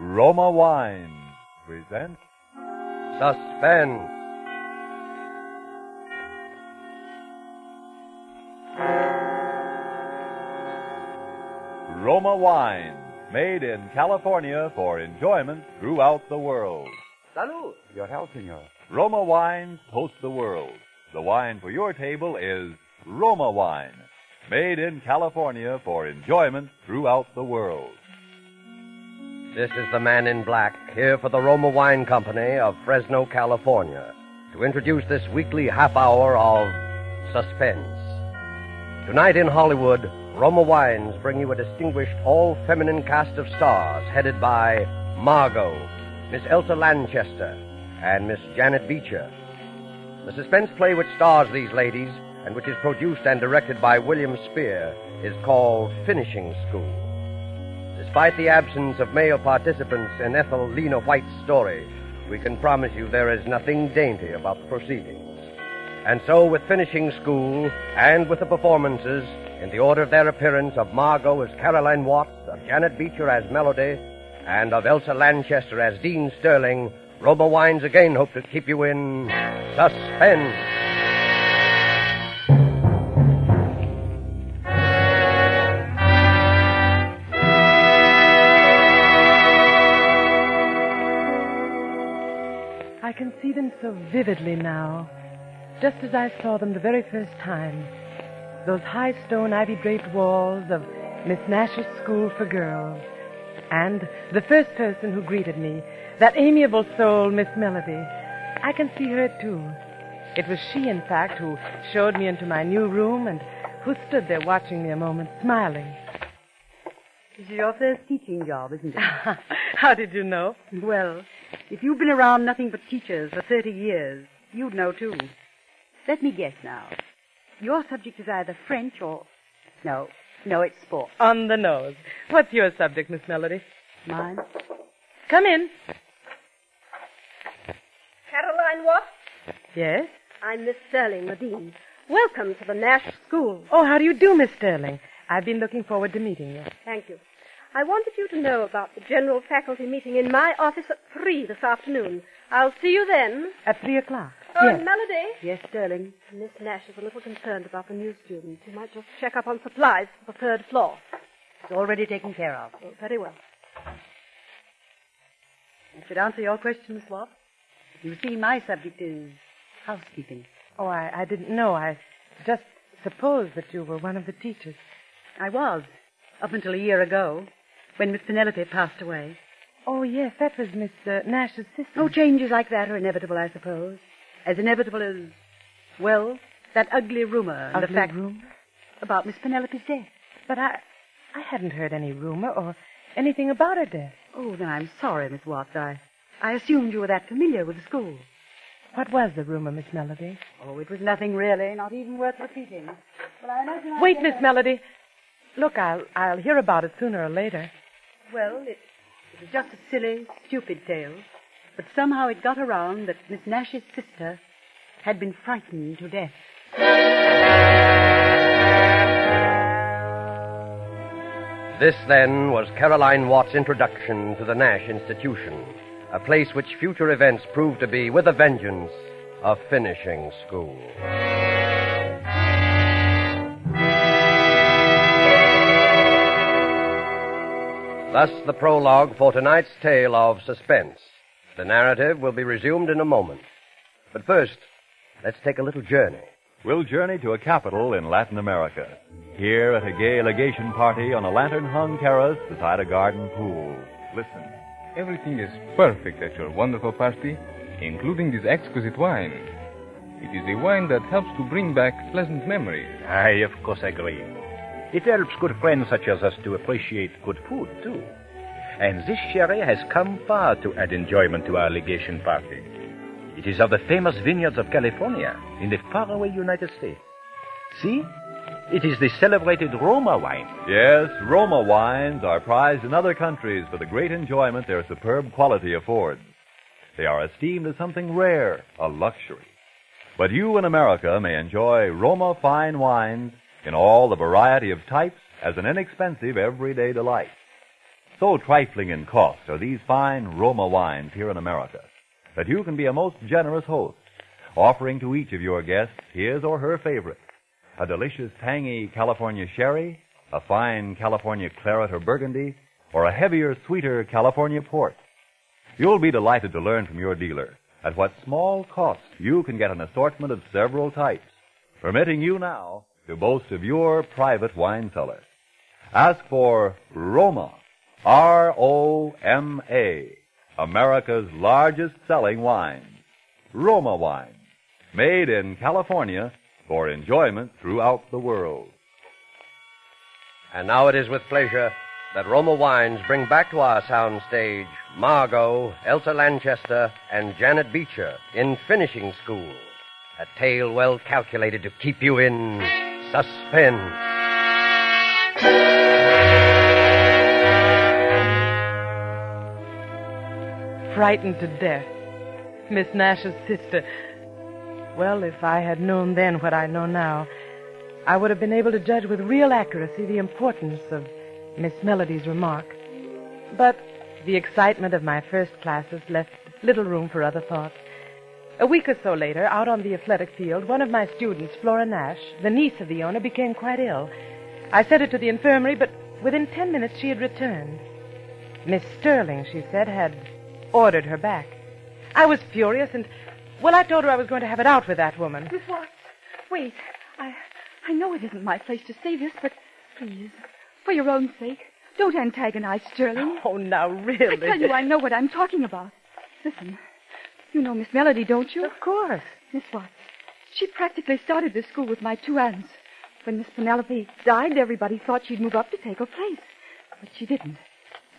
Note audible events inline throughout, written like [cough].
Roma Wine presents Suspense. Roma Wine, made in California for enjoyment throughout the world. Salud. Your health, senor. Roma Wines toast the world. The wine for your table is Roma Wine, made in California for enjoyment throughout the world. This is the man in black, here for the Roma Wine Company of Fresno, California, to introduce this weekly half hour of suspense. Tonight in Hollywood, Roma Wines bring you a distinguished all feminine cast of stars headed by Margo, Miss Elsa Lanchester, and Miss Janet Beecher. The suspense play which stars these ladies and which is produced and directed by William Spier is called Finishing School. Despite the absence of male participants in Ethel Lina White's story, we can promise you there is nothing dainty about the proceedings. And so, with finishing school and with the performances, in the order of their appearance, of Margo as Caroline Watts, of Janet Beecher as Melody, and of Elsa Lanchester as Dean Sterling, Roma Wines again hope to keep you in suspense. Them so vividly now, just as I saw them the very first time. Those high stone ivy draped walls of Miss Nash's School for Girls. And the first person who greeted me, that amiable soul, Miss Melody. I can see her too. It was she, in fact, who showed me into my new room and who stood there watching me a moment, smiling. This is your first teaching job, isn't it? [laughs] How did you know? well, if you've been around nothing but teachers for 30 years, you'd know too. Let me guess now. Your subject is either French or. No, no, it's sport. On the nose. What's your subject, Miss Melody? Mine? Come in. Caroline Watts. Yes? I'm Miss Sterling, the dean. Welcome to the Nash School. Oh, how do you do, Miss Sterling? I've been looking forward to meeting you. Thank you. I wanted you to know about the general faculty meeting in my office at three this afternoon. I'll see you then. At three o'clock. Oh, yes. Melody. Yes, Sterling. Miss Nash is a little concerned about the new students. You might just check up on supplies for the third floor. It's already taken care of. Oh, very well. I should answer your question, Miss Watt. You see, my subject is housekeeping. Oh, I, I didn't know. I just supposed that you were one of the teachers. I was, up until a year ago, when Miss Penelope passed away. Oh, yes, that was Miss uh, Nash's sister. Oh, changes like that are inevitable, I suppose. As inevitable as, well, that ugly rumor. and the fact rumor? About Miss Penelope's death. But I, I hadn't heard any rumor or anything about her death. Oh, then I'm sorry, Miss Watts. I, I assumed you were that familiar with the school. What was the rumor, Miss Melody? Oh, it was nothing really, not even worth repeating. But I imagine Wait, Miss Melody. Look, I'll, I'll hear about it sooner or later. Well, it, it was just a silly, stupid tale. But somehow it got around that Miss Nash's sister had been frightened to death. This, then, was Caroline Watt's introduction to the Nash Institution, a place which future events proved to be, with a vengeance, a finishing school. Thus, the prologue for tonight's tale of suspense. The narrative will be resumed in a moment. But first, let's take a little journey. We'll journey to a capital in Latin America. Here at a gay legation party on a lantern hung terrace beside a garden pool. Listen. Everything is perfect at your wonderful party, including this exquisite wine. It is a wine that helps to bring back pleasant memories. I, of course, agree. It helps good friends such as us to appreciate good food, too. And this sherry has come far to add enjoyment to our legation party. It is of the famous vineyards of California in the faraway United States. See? It is the celebrated Roma wine. Yes, Roma wines are prized in other countries for the great enjoyment their superb quality affords. They are esteemed as something rare, a luxury. But you in America may enjoy Roma fine wines in all the variety of types as an inexpensive everyday delight. So trifling in cost are these fine Roma wines here in America that you can be a most generous host, offering to each of your guests his or her favorite. A delicious tangy California sherry, a fine California claret or burgundy, or a heavier, sweeter California port. You'll be delighted to learn from your dealer at what small cost you can get an assortment of several types, permitting you now to boast of your private wine cellar. Ask for Roma, R-O-M-A, America's largest selling wine. Roma wine, made in California for enjoyment throughout the world. And now it is with pleasure that Roma Wines bring back to our soundstage Margo, Elsa Lanchester, and Janet Beecher in Finishing School. A tale well calculated to keep you in suspense. Frightened to death. Miss Nash's sister. Well, if I had known then what I know now, I would have been able to judge with real accuracy the importance of Miss Melody's remark. But the excitement of my first classes left little room for other thoughts. A week or so later, out on the athletic field, one of my students, Flora Nash, the niece of the owner, became quite ill. I sent her to the infirmary, but within ten minutes she had returned. Miss Sterling, she said, had ordered her back. I was furious, and, well, I told her I was going to have it out with that woman. Miss Watts, wait. I, I know it isn't my place to say this, but please, for your own sake, don't antagonize Sterling. Oh, now, really? I tell you, I know what I'm talking about. Listen, you know Miss Melody, don't you? Of course. Miss Watts, she practically started this school with my two aunts. When Miss Penelope died, everybody thought she'd move up to take her place. But she didn't.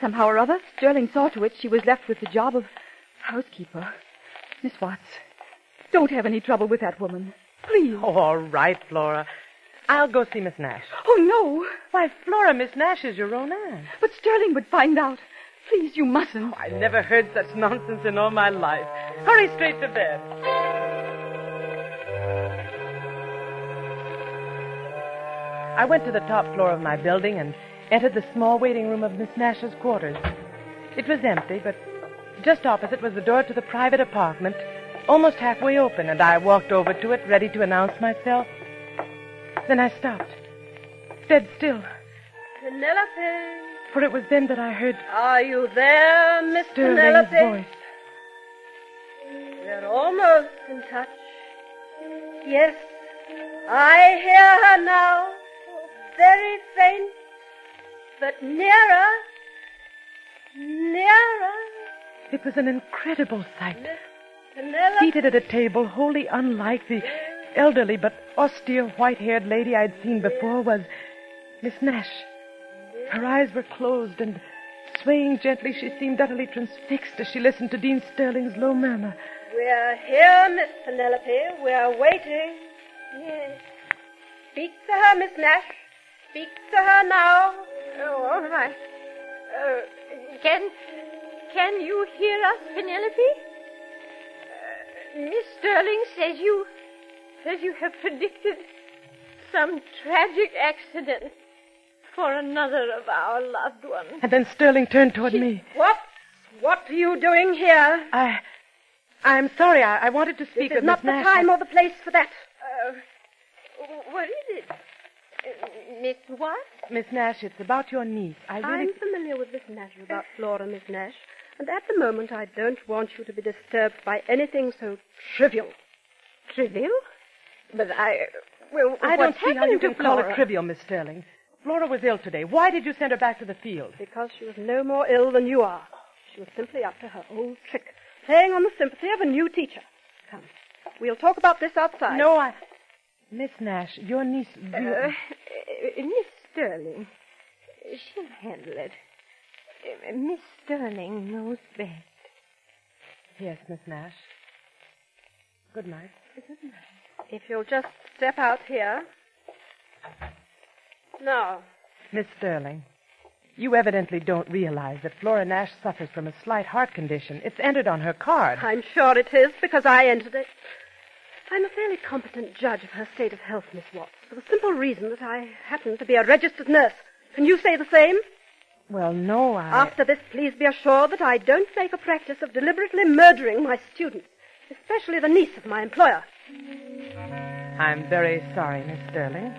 Somehow or other, Sterling saw to it she was left with the job of housekeeper. Miss Watts, don't have any trouble with that woman. Please. Oh, all right, Flora. I'll go see Miss Nash. Oh, no. Why, Flora, Miss Nash is your own aunt. But Sterling would find out. Please, you mustn't. I never heard such nonsense in all my life. Hurry straight to bed. I went to the top floor of my building and entered the small waiting room of Miss Nash's quarters. It was empty, but just opposite was the door to the private apartment, almost halfway open, and I walked over to it, ready to announce myself. Then I stopped, dead still, Penelope, for it was then that I heard are you there, Miss Penelope? voice. We're almost in touch. Yes, I hear her now. Very faint, but nearer, nearer. It was an incredible sight. Miss Penelope. Seated at a table wholly unlike the elderly but austere white-haired lady I'd seen before was Miss Nash. Her eyes were closed and swaying gently, she seemed utterly transfixed as she listened to Dean Sterling's low murmur. We're here, Miss Penelope. We're waiting. Yes. Speak to her, Miss Nash. Speak to her now. Oh, all right. Uh, can can you hear us, Penelope? Uh, Miss Sterling says you says you have predicted some tragic accident for another of our loved ones. And then Sterling turned toward me. What? What are you doing here? I, I'm sorry. I, I wanted to speak This with is not the time or the place for that. Uh, what is it? Uh, Miss what? Miss Nash, it's about your niece. I really. I'm familiar with this matter about Flora, Miss Nash, and at the moment I don't want you to be disturbed by anything so trivial. Trivial? But I. Well, I don't see how you can call it trivial, Miss Sterling. Flora was ill today. Why did you send her back to the field? Because she was no more ill than you are. She was simply up to her old trick, playing on the sympathy of a new teacher. Come, we'll talk about this outside. No, I. Miss Nash, your niece. Uh, uh, Miss Sterling, she'll handle it. Uh, Miss Sterling knows best. Yes, Miss Nash. Good night. Good night. If you'll just step out here. No. Miss Sterling, you evidently don't realize that Flora Nash suffers from a slight heart condition. It's entered on her card. I'm sure it is because I entered it. I'm a fairly competent judge of her state of health, Miss Watts, for the simple reason that I happen to be a registered nurse. Can you say the same? Well, no, I. After this, please be assured that I don't make a practice of deliberately murdering my students, especially the niece of my employer. I'm very sorry, Miss Sterling.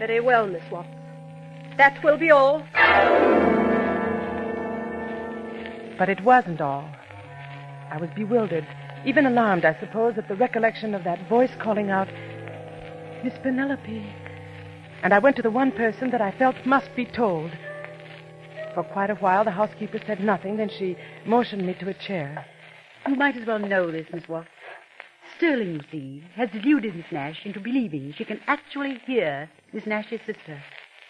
Very well, Miss Watts. That will be all. But it wasn't all. I was bewildered, even alarmed, I suppose, at the recollection of that voice calling out, Miss Penelope. And I went to the one person that I felt must be told. For quite a while, the housekeeper said nothing, then she motioned me to a chair. You might as well know this, Miss Watts. Sterling, you see, has deluded Miss Nash into believing she can actually hear Miss Nash's sister.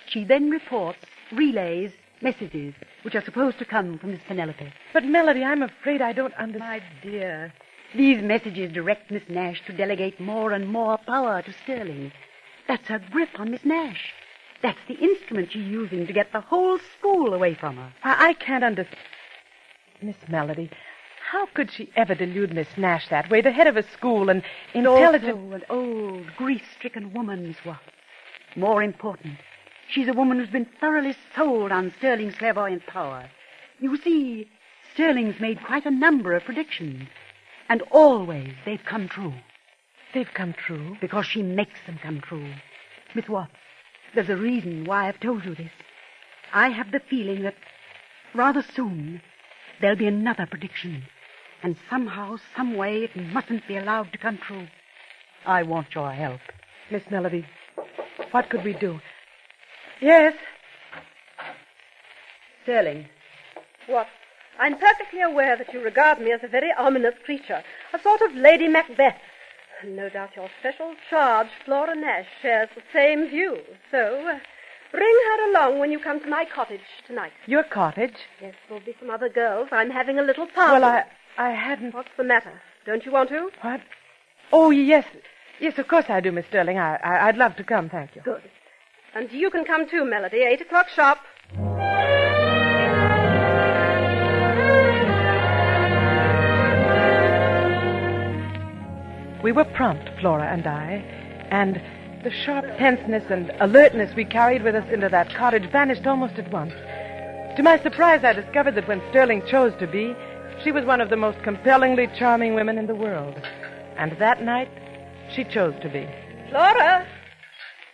She then reports, relays, messages which are supposed to come from Miss Penelope. But, Melody, I'm afraid I don't understand. My dear, these messages direct Miss Nash to delegate more and more power to Sterling. That's her grip on Miss Nash. That's the instrument she's using to get the whole school away from her. I, I can't understand. Miss Melody, how could she ever delude Miss Nash that way? The head of a school and intelligent. Also an old, grief-stricken woman, Miss Watts. More important, she's a woman who's been thoroughly sold on Sterling's clairvoyant power. You see, Sterling's made quite a number of predictions, and always they've come true. They've come true. Because she makes them come true. Miss Watts, there's a reason why I've told you this. I have the feeling that rather soon there'll be another prediction. And somehow, some way, it mustn't be allowed to come true. I want your help. Miss Melody, what could we do? Yes. Sterling. What? I'm perfectly aware that you regard me as a very ominous creature, a sort of Lady Macbeth. And no doubt your special charge, Flora Nash, shares the same view. So, uh, bring her along when you come to my cottage tonight. Your cottage? Yes, there'll be some other girls. I'm having a little party. Well, I, I hadn't. What's the matter? Don't you want to? What? Oh, yes. Yes, of course I do, Miss Sterling. I, I, I'd love to come, thank you. Good. And you can come too, Melody. Eight o'clock sharp. We were prompt, Flora and I, and the sharp tenseness and alertness we carried with us into that cottage vanished almost at once. To my surprise, I discovered that when Sterling chose to be, she was one of the most compellingly charming women in the world. And that night, she chose to be. Flora,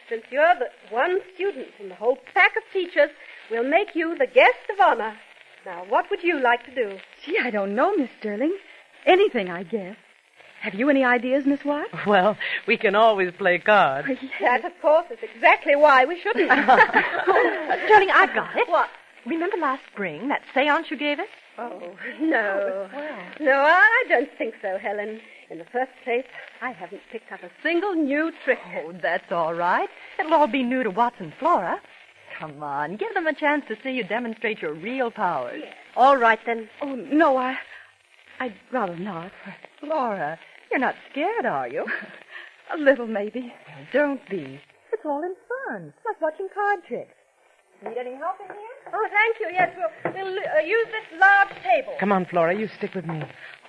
since you're the one student in the whole pack of teachers, we'll make you the guest of honor. Now, what would you like to do? Gee, I don't know, Miss Sterling. Anything, I guess. Have you any ideas, Miss Watts? Well, we can always play cards. That, of course, is exactly why we shouldn't. [laughs] Sterling, I've got it. What? Remember last spring, that seance you gave us? Oh, no. No, I don't think so, Helen. In the first place, I haven't picked up a single new trick. Oh, that's all right. It'll all be new to Watson Flora. Come on, give them a chance to see you demonstrate your real powers. All right, then. Oh, no, I... I'd rather not. Flora, you're not scared, are you? [laughs] a little, maybe. Don't be. It's all in fun, like watching card tricks. Need any help in here? Oh, thank you. Yes, we'll, we'll uh, use this large table. Come on, Flora, you stick with me.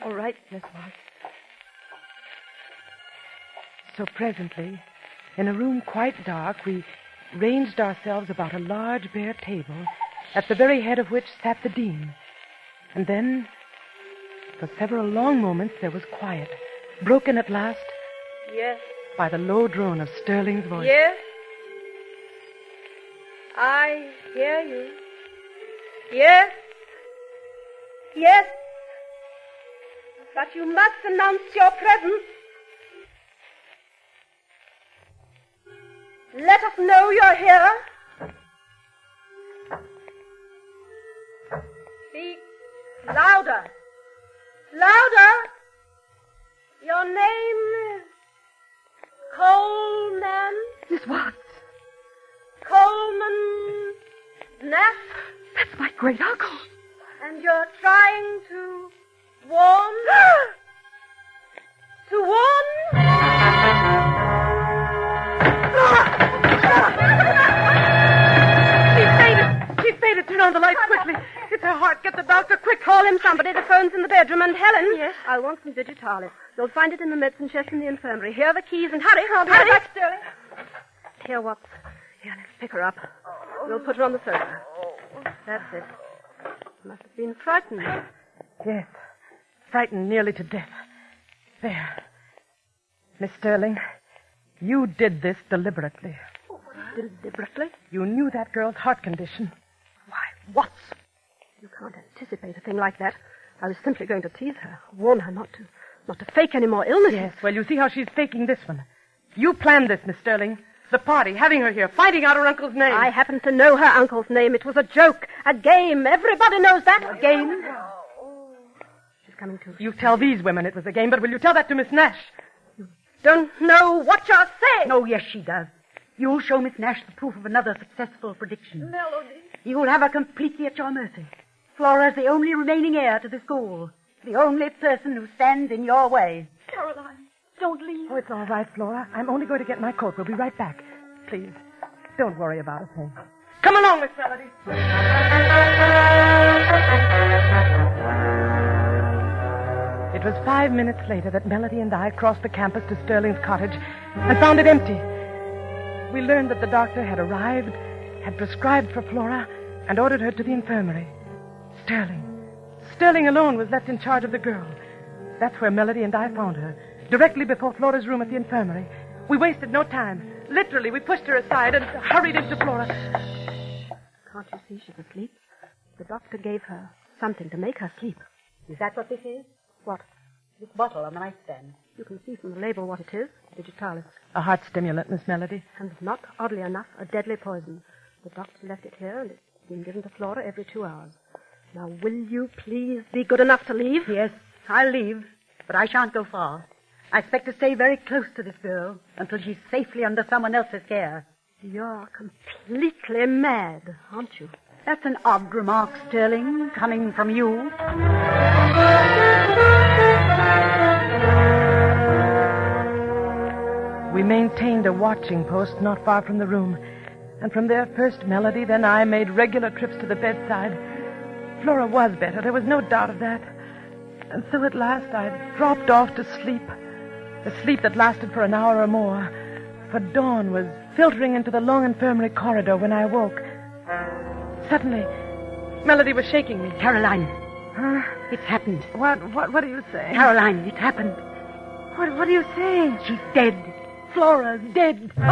All right, Miss Watts. So presently, in a room quite dark, we ranged ourselves about a large bare table, at the very head of which sat the dean. And then, for several long moments, there was quiet, broken at last Yes. by the low drone of Sterling's voice. Yes. I hear you. Yes. Yes. But you must announce your presence. Let us know you're here. Speak louder. Louder. Your name is Coleman. Miss Watts, Coleman Nash, that's my great uncle. and you're trying to warn. [gasps] to warn. She fainted! Turn on the lights quickly! It's her heart! Get the doctor quick! Call him somebody. The phone's in the bedroom. And Helen. Yes. I want some digitalis. You'll find it in the medicine chest in the infirmary. Here are the keys, and hurry. I'll be back, Sterling. Here, Watts. Here, let's pick her up. We'll put her on the sofa. That's it. Must have been frightened. Yes. Frightened nearly to death. There. Miss Sterling, you did this deliberately. Deliberately? You knew that girl's heart condition. Why, what? You can't anticipate a thing like that. I was simply going to tease her, warn her not to, not to fake any more illnesses. Yes, well, you see how she's faking this one. You planned this, Miss Sterling. The party, having her here, finding out her uncle's name. I happen to know her uncle's name. It was a joke, a game. Everybody knows that. A game. She's coming to. You tell these women it was a game, but will you tell that to Miss Nash? You Don't know what you're saying. Oh, yes, she does. You'll show Miss Nash the proof of another successful prediction. Melody. You'll have her completely at your mercy. Flora's the only remaining heir to the school. The only person who stands in your way. Caroline, don't leave. Oh, it's all right, Flora. I'm only going to get my coat. We'll be right back. Please, don't worry about a thing. Come along, Miss Melody. It was five minutes later that Melody and I crossed the campus to Sterling's cottage and found it empty. We learned that the doctor had arrived, had prescribed for Flora, and ordered her to the infirmary. Sterling. Sterling alone was left in charge of the girl. That's where Melody and I found her, directly before Flora's room at the infirmary. We wasted no time. Literally, we pushed her aside and hurried into Flora. Can't you see she's asleep? The doctor gave her something to make her sleep. Is that what this is? What? This bottle on the nightstand. You can see from the label what it is. Digitalis. A heart stimulant, Miss Melody. And not, oddly enough, a deadly poison. The doctor left it here, and it's been given to Flora every two hours. Now, will you please be good enough to leave? Yes, I'll leave, but I shan't go far. I expect to stay very close to this girl until she's safely under someone else's care. You're completely mad, aren't you? That's an odd remark, Sterling, coming from you. We maintained a watching post not far from the room, and from there first Melody, then I made regular trips to the bedside. Flora was better, there was no doubt of that. And so at last I dropped off to sleep, a sleep that lasted for an hour or more, for dawn was filtering into the long infirmary corridor when I awoke. Suddenly, Melody was shaking me. Caroline, Huh? it's happened. What, what, what are you saying? Caroline, it's happened. What, what are you saying? She's dead. Flora's dead. Oh,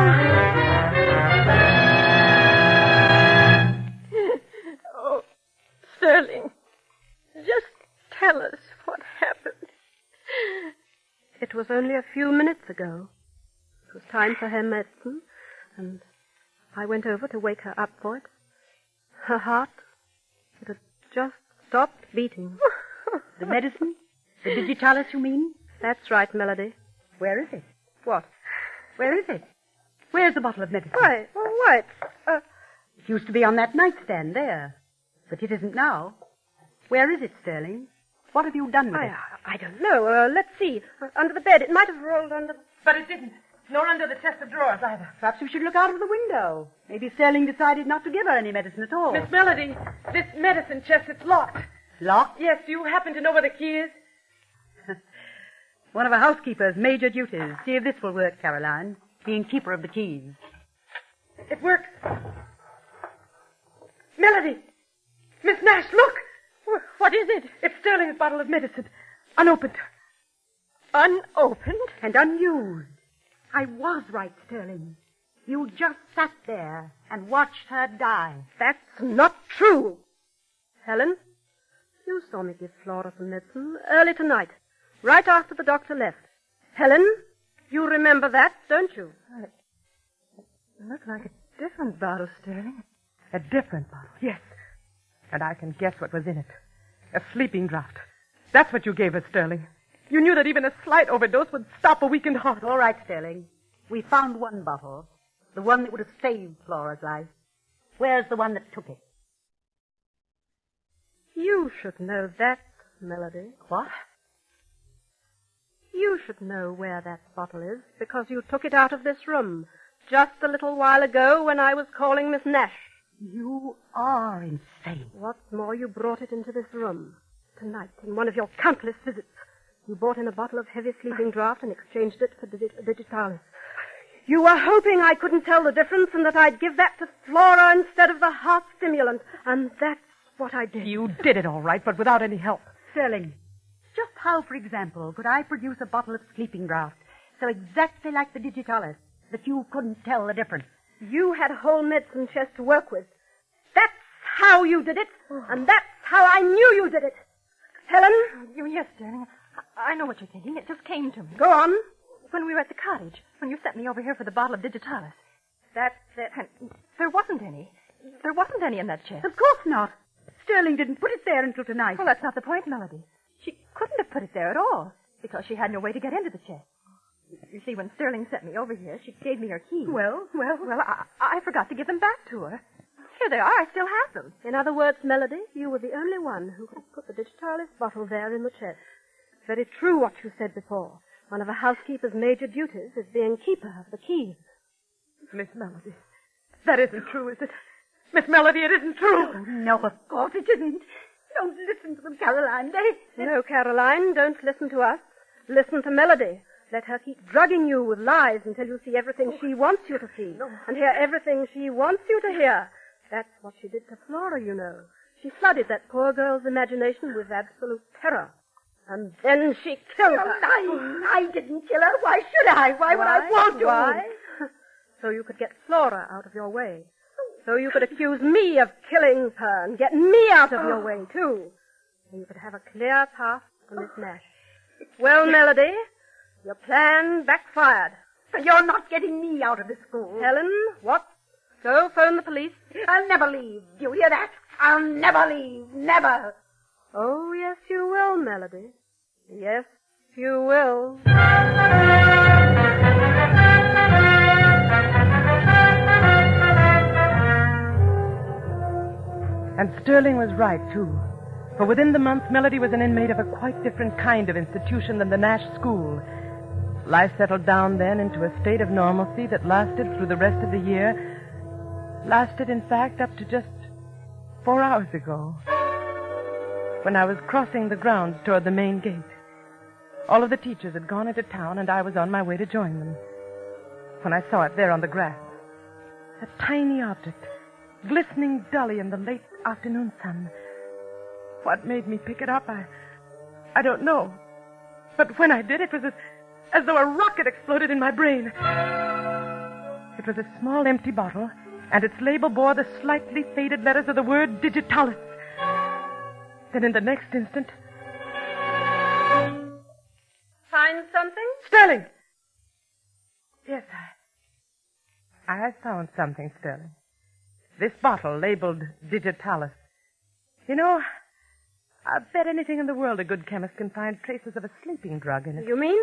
[laughs] oh Sterling, just tell us what happened. It was only a few minutes ago. It was time for her medicine, and I went over to wake her up for it. Her heart, it had just stopped beating. [laughs] The medicine? The digitalis, you mean? That's right, Melody. Where is it? What? Where is it? Where's the bottle of medicine? Why? Oh, why? It's, uh, It used to be on that nightstand there. But it isn't now. Where is it, Sterling? What have you done with I, it? I don't know. Uh, let's see. Uh, under the bed. It might have rolled under. But it didn't. Nor under the chest of drawers either. Perhaps we should look out of the window. Maybe Sterling decided not to give her any medicine at all. Miss Melody, this medicine chest, it's locked. Locked? Yes, do you happen to know where the key is? [laughs] One of a housekeeper's major duties. See if this will work, Caroline. Being keeper of the keys. It works. Melody! Miss Nash, look! Wh- What is it? It's Sterling's bottle of medicine. Unopened. Unopened? And unused. I was right, Sterling. You just sat there and watched her die. That's not true. Helen, you saw me give Flora some medicine early tonight, right after the doctor left. Helen, you remember that, don't you? Look like a different bottle, Sterling. A different bottle, yes. And I can guess what was in it. A sleeping draught. That's what you gave her, Sterling. You knew that even a slight overdose would stop a weakened heart. All right, Sterling. We found one bottle. The one that would have saved Flora's life. Where's the one that took it? You should know that, Melody. What? You should know where that bottle is because you took it out of this room just a little while ago when I was calling Miss Nash. You are insane. What's more, you brought it into this room tonight in one of your countless visits. You brought in a bottle of heavy sleeping draught and exchanged it for digi- digitalis. You were hoping I couldn't tell the difference and that I'd give that to Flora instead of the heart stimulant. And that's what I did. You did it all right, but without any help. Sterling, just how, for example, could I produce a bottle of sleeping draught so exactly like the digitalis that you couldn't tell the difference? You had a whole medicine chest to work with. That's how you did it, oh. and that's how I knew you did it. Helen? You, yes, darling. I I know what you're thinking. It just came to me. Go on. When we were at the cottage, when you sent me over here for the bottle of digitalis. That's it. And there wasn't any. There wasn't any in that chest. Of course not. Sterling didn't put it there until tonight. Well, that's not the point, Melody. She couldn't have put it there at all because she had no way to get into the chest. You see, when Sterling sent me over here, she gave me her keys. Well, well, well, I, I forgot to give them back to her. Here they are. I still have them. In other words, Melody, you were the only one who could put the digitalis bottle there in the chest. It's very true what you said before. One of a housekeeper's major duties is being keeper of the keys. Miss Melody, that isn't true, is it? Miss Melody, it isn't true. no, of course it isn't. Don't listen to them, Caroline. They... No, Caroline, don't listen to us. Listen to Melody. Let her keep drugging you with lies until you see everything she wants you to see and hear everything she wants you to hear. That's what she did to Flora, you know. She flooded that poor girl's imagination with absolute terror. And then she killed her. I, I didn't kill her. Why should I? Why, would I want to? Why? [laughs] so you could get Flora out of your way. So you could accuse me of killing her and get me out of your way, too. And you could have a clear path to Miss Nash. Well, Melody, your plan backfired. You're not getting me out of the school. Helen, what? Go phone the police. I'll never leave. Do you hear that? I'll never leave. Never. Oh, yes, you will, Melody. Yes, you will. And Sterling was right, too. For within the month, Melody was an inmate of a quite different kind of institution than the Nash School. Life settled down then into a state of normalcy that lasted through the rest of the year. Lasted, in fact, up to just four hours ago. When I was crossing the grounds toward the main gate. All of the teachers had gone into town, and I was on my way to join them. When I saw it there on the grass. A tiny object, glistening dully in the late afternoon sun. What made me pick it up, I, I don't know. But when I did, it was as, as though a rocket exploded in my brain. It was a small empty bottle, and its label bore the slightly faded letters of the word digitalis. Then in the next instant, Find something? Sterling! Yes, I. I found something, Sterling. This bottle labeled digitalis. You know, I bet anything in the world a good chemist can find traces of a sleeping drug in it. You mean?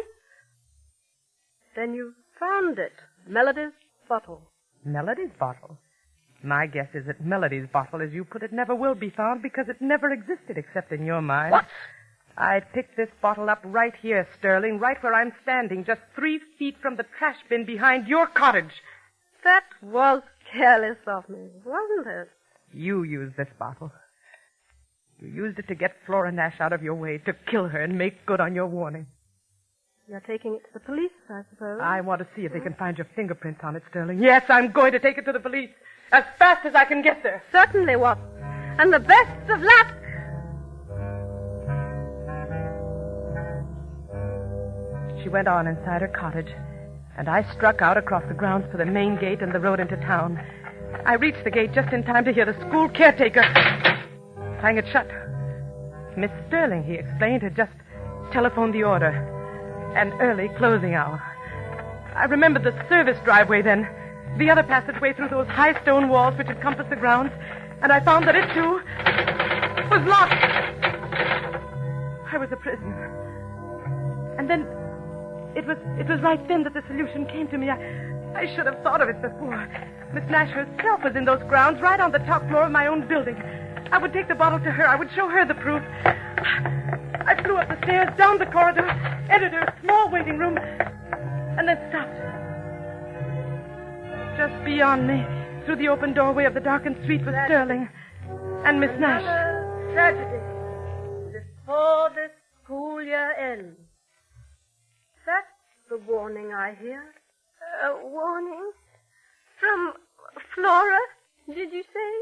Then you found it. Melody's bottle. Melody's bottle. My guess is that Melody's bottle, as you put it, never will be found because it never existed except in your mind. What? I picked this bottle up right here, Sterling, right where I'm standing, just three feet from the trash bin behind your cottage. That was careless of me, wasn't it? You used this bottle. You used it to get Flora Nash out of your way, to kill her and make good on your warning. You're taking it to the police, I suppose. I want to see if they can find your fingerprints on it, Sterling. Yes, I'm going to take it to the police as fast as I can get there. Certainly, Watson. And the best of luck. She went on inside her cottage, and I struck out across the grounds for the main gate and the road into town. I reached the gate just in time to hear the school caretaker clang it shut. Miss Sterling, he explained, had just telephoned the order. An early closing hour. I remembered the service driveway then, the other passageway through those high stone walls which encompass the grounds, and I found that it, too, was locked. I was a prisoner. And then it was it was right then that the solution came to me. I, I should have thought of it before. Miss Nash herself was in those grounds, right on the top floor of my own building. I would take the bottle to her. I would show her the proof. I flew up the stairs, down the corridor, her small waiting room, and then stopped. Just beyond me, through the open doorway of the darkened street was Sterling and Miss Nash. Tragedy before this school year ends. That's the warning I hear. A warning? From Flora, did you say?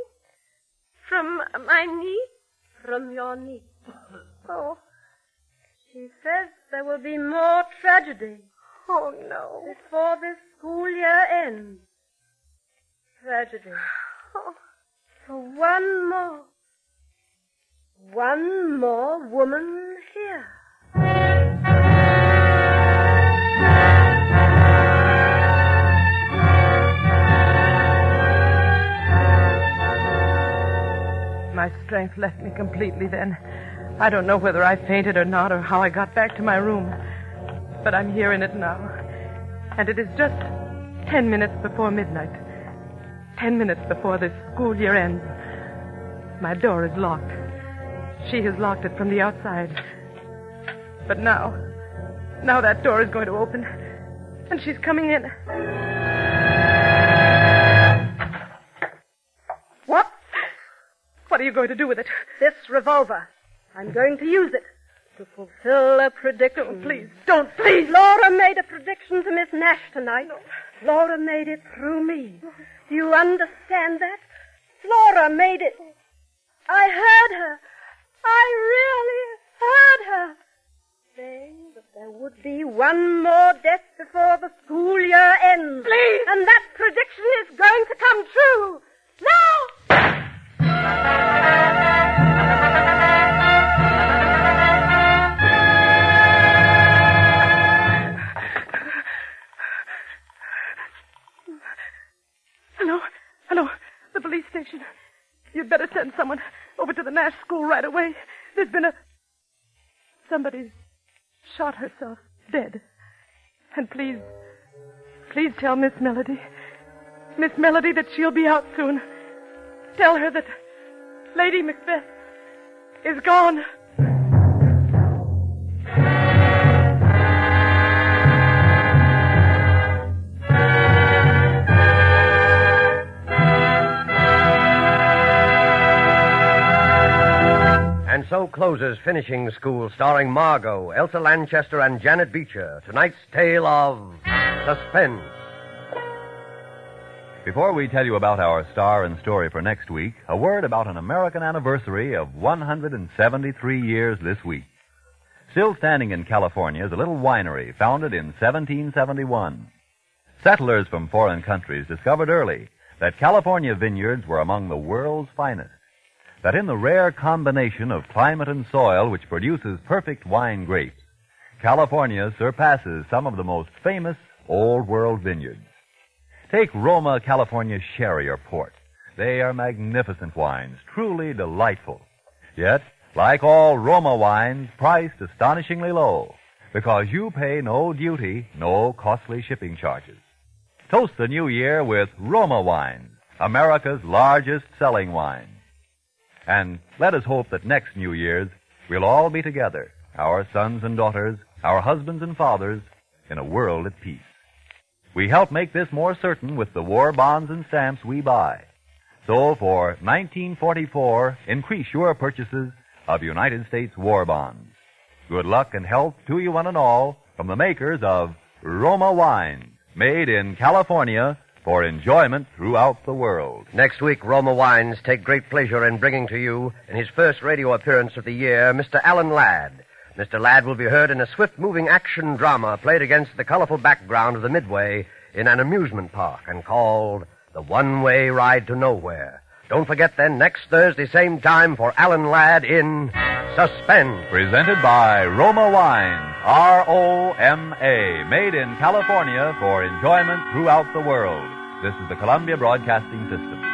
From my niece? From your niece. Oh. She says there will be more tragedy. Oh, no. Before this school year ends. Tragedy. Oh. For one more. One more woman here. My strength left me completely then. I don't know whether I fainted or not or how I got back to my room. But I'm here in it now. And it is just ten minutes before midnight. Ten minutes before this school year ends. My door is locked. She has locked it from the outside. But now, now that door is going to open. And she's coming in. What? What are you going to do with it? This revolver. I'm going to use it to fulfill a prediction. Oh, please, don't, please. Laura made a prediction to Miss Nash tonight. No. Laura made it through me. Do you understand that? Laura made it. I heard her. I really heard her saying that there would be one more death before the school year ends. Please. And that prediction is going to come true. Now! Hello? Hello? The police station. You'd better send someone over to the Nash school right away. There's been a. Somebody's shot herself dead. And please, please tell Miss Melody, Miss Melody that she'll be out soon. Tell her that Lady Macbeth is gone. So closes Finishing School, starring Margo, Elsa Lanchester, and Janet Beecher. Tonight's tale of suspense. Before we tell you about our star and story for next week, a word about an American anniversary of 173 years this week. Still standing in California is a little winery founded in 1771. Settlers from foreign countries discovered early that California vineyards were among the world's finest. That in the rare combination of climate and soil which produces perfect wine grapes, California surpasses some of the most famous old world vineyards. Take Roma California sherry or port. They are magnificent wines, truly delightful. Yet, like all Roma wines, priced astonishingly low, because you pay no duty, no costly shipping charges. Toast the new year with Roma wines, America's largest selling wine. And let us hope that next New Year's we'll all be together, our sons and daughters, our husbands and fathers, in a world at peace. We help make this more certain with the war bonds and stamps we buy. So for 1944, increase your purchases of United States war bonds. Good luck and health to you one and all from the makers of Roma wines, made in California for enjoyment throughout the world. Next week, Roma Wines take great pleasure in bringing to you, in his first radio appearance of the year, Mr. Alan Ladd. Mr. Ladd will be heard in a swift moving action drama played against the colorful background of the Midway in an amusement park and called The One Way Ride to Nowhere. Don't forget then, next Thursday, same time, for Alan Ladd in Suspense. Presented by Roma Wines, R-O-M-A, made in California for enjoyment throughout the world. This is the Columbia Broadcasting System.